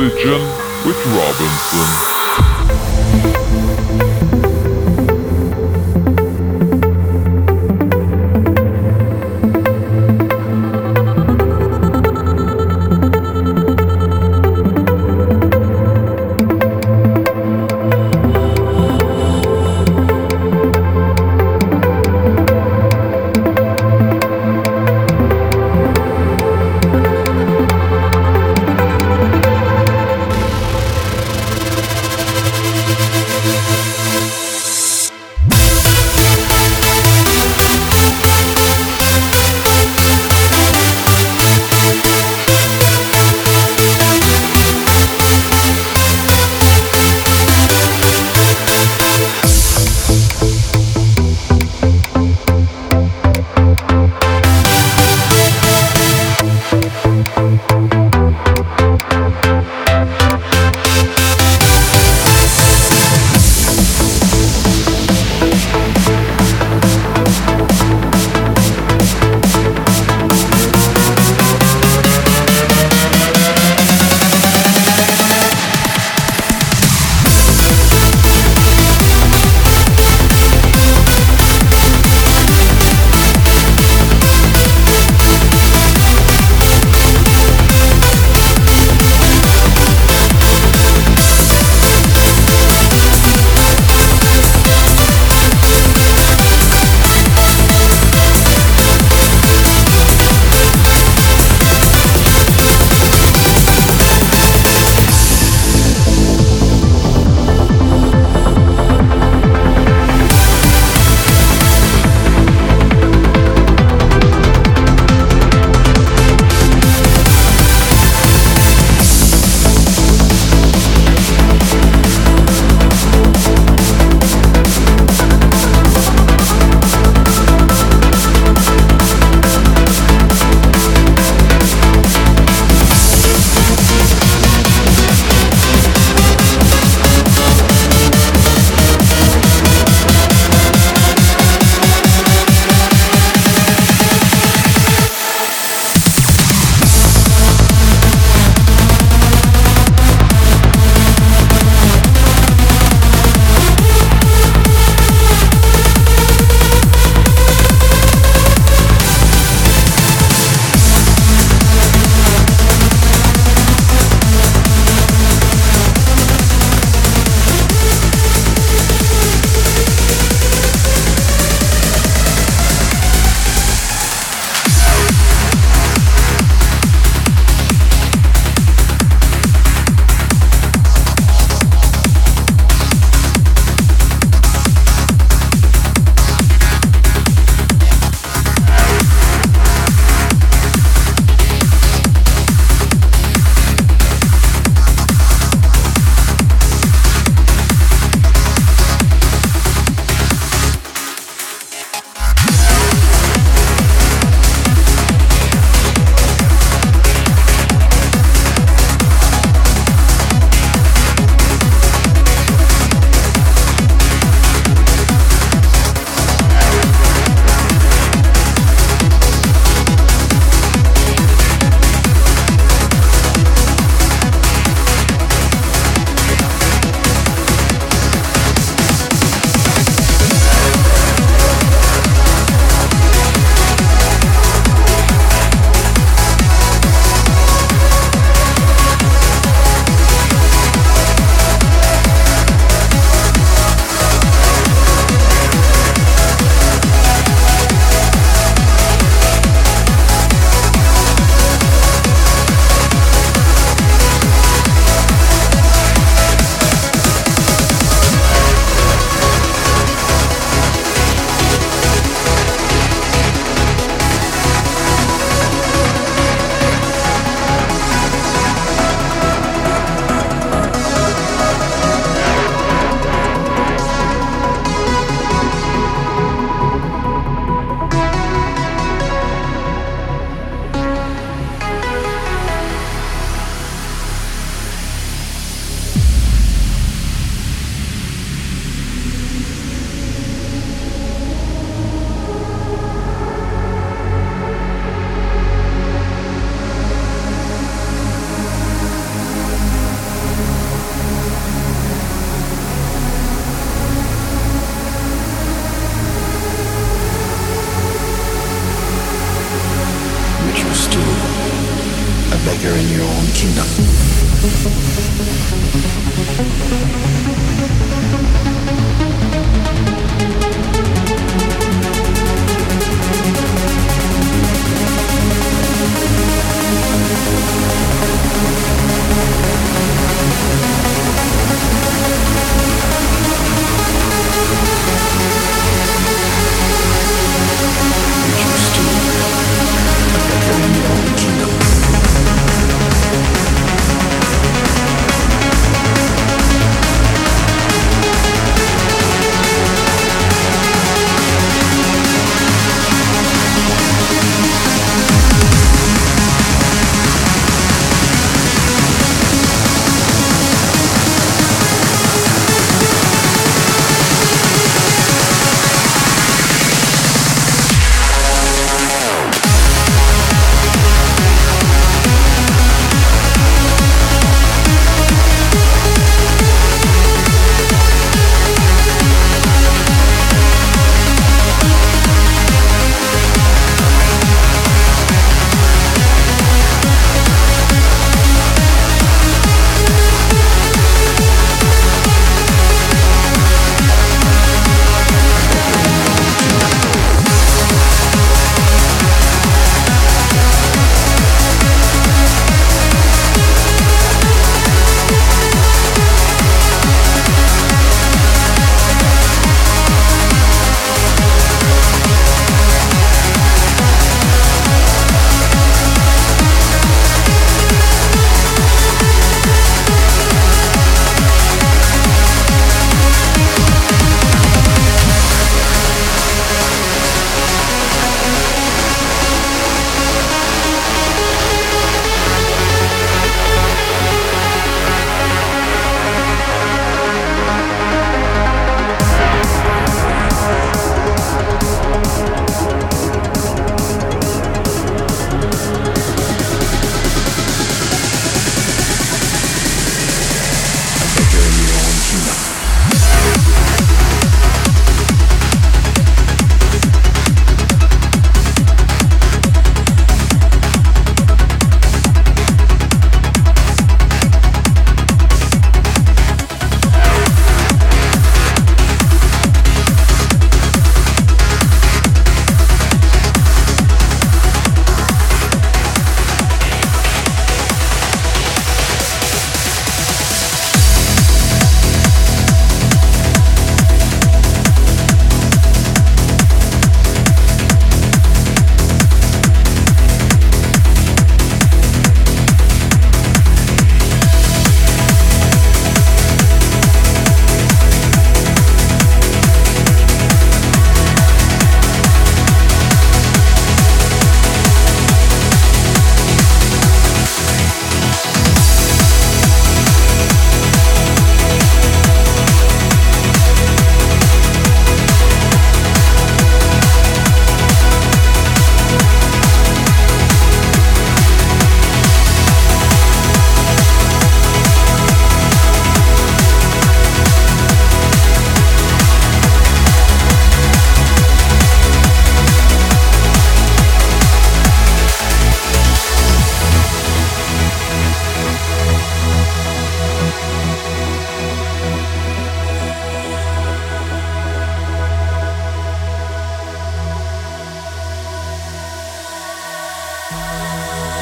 Religion with Robinson.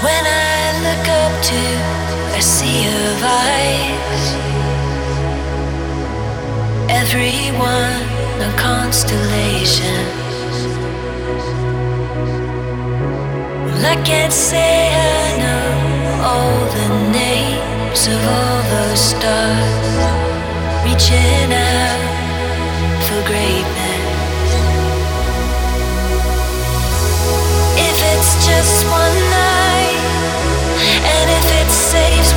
When I look up to a sea of eyes, everyone a constellation. Well, I can't say I know all the names of all those stars reaching out for greatness. If it's just one night saves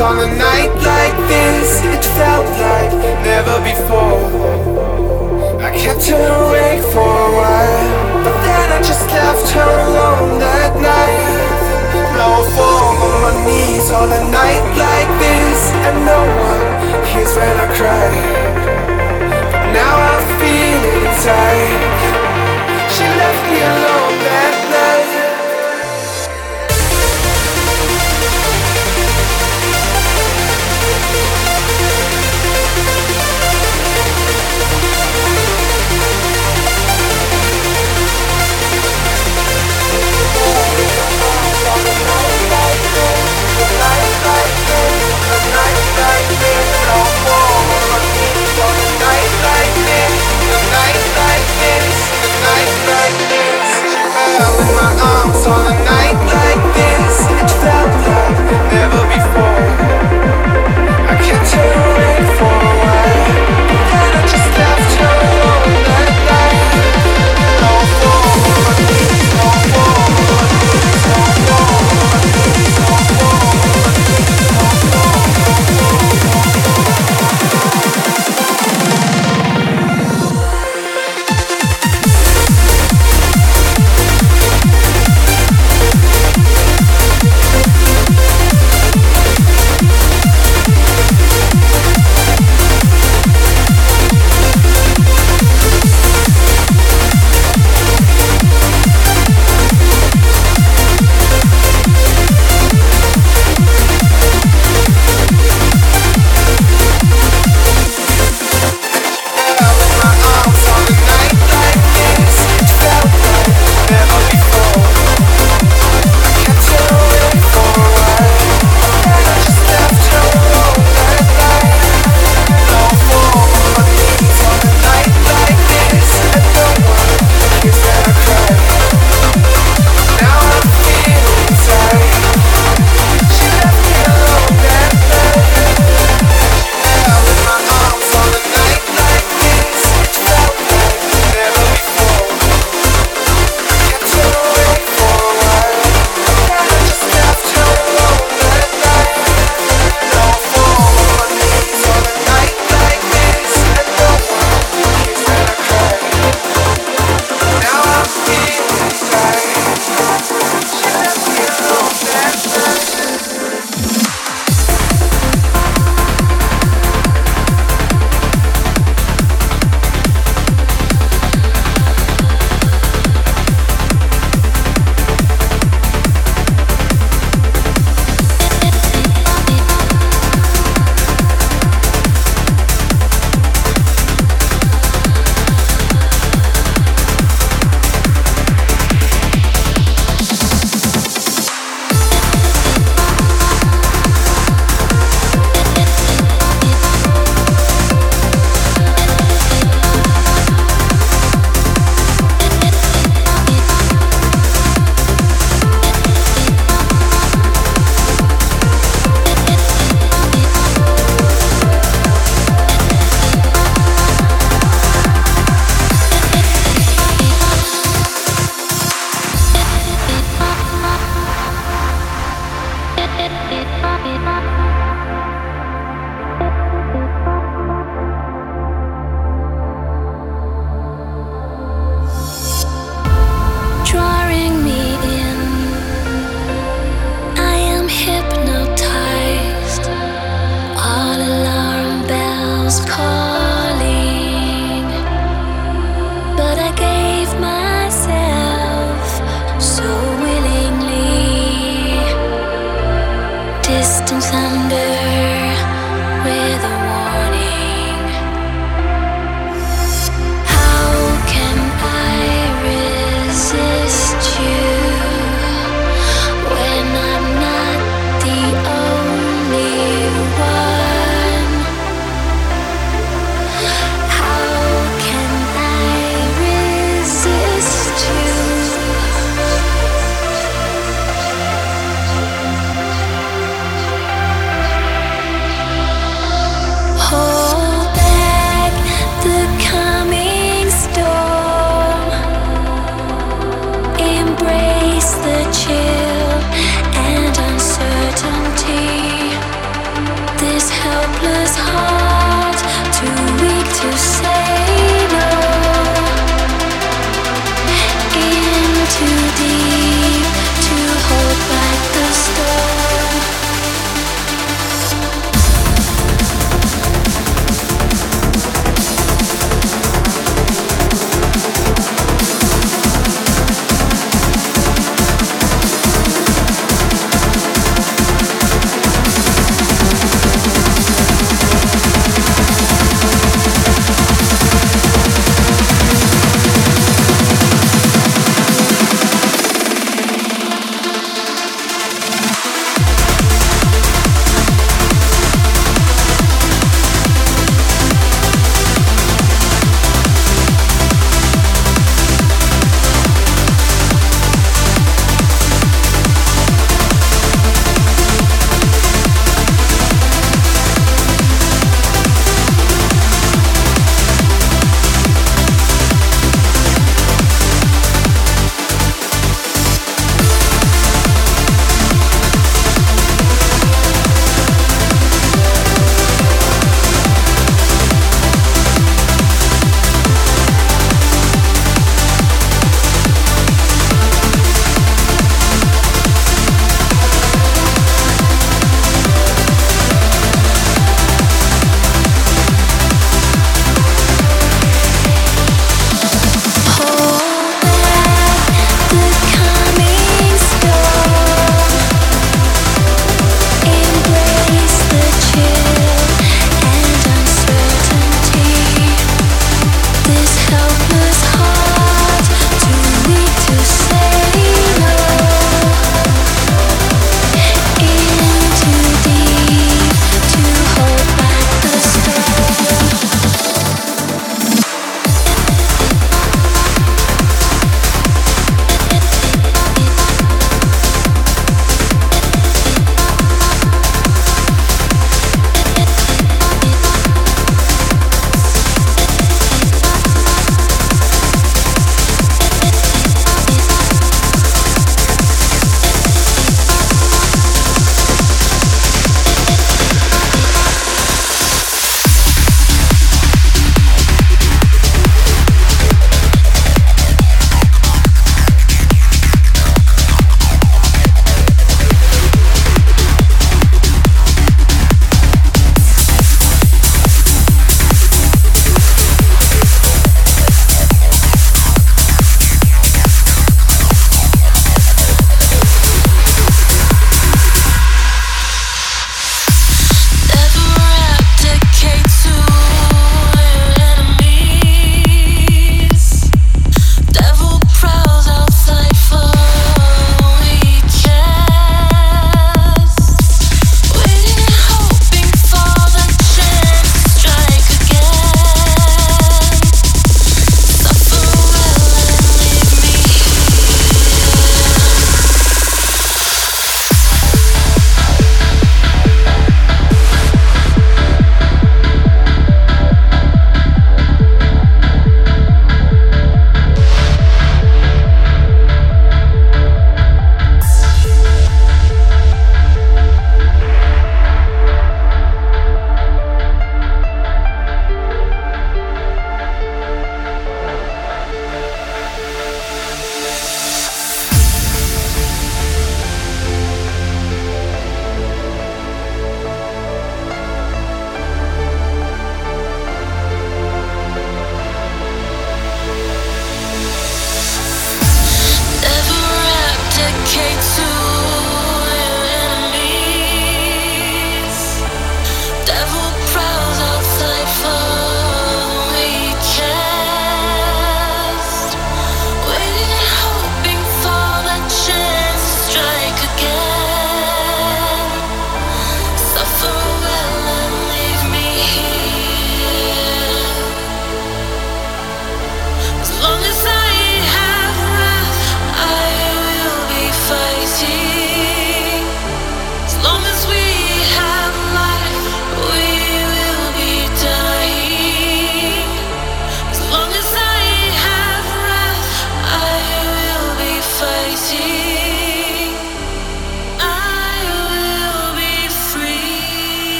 on a night like this. It felt like never before. I kept her awake for a while, but then I just left her alone that night. Now I fall on my knees on a night like this, and no one hears when I cry. But now I feel it inside. She left me alone on the night.